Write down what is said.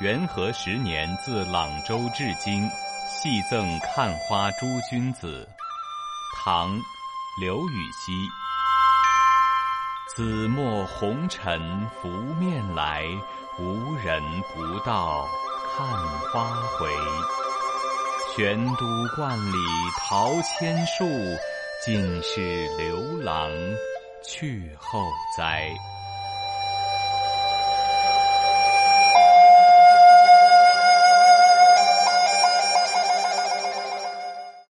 元和十年，自朗州至今，系赠看花诸君子。唐刘禹锡：紫陌红尘拂面来，无人不道看花回。玄都观里桃千树，尽是刘郎去后栽。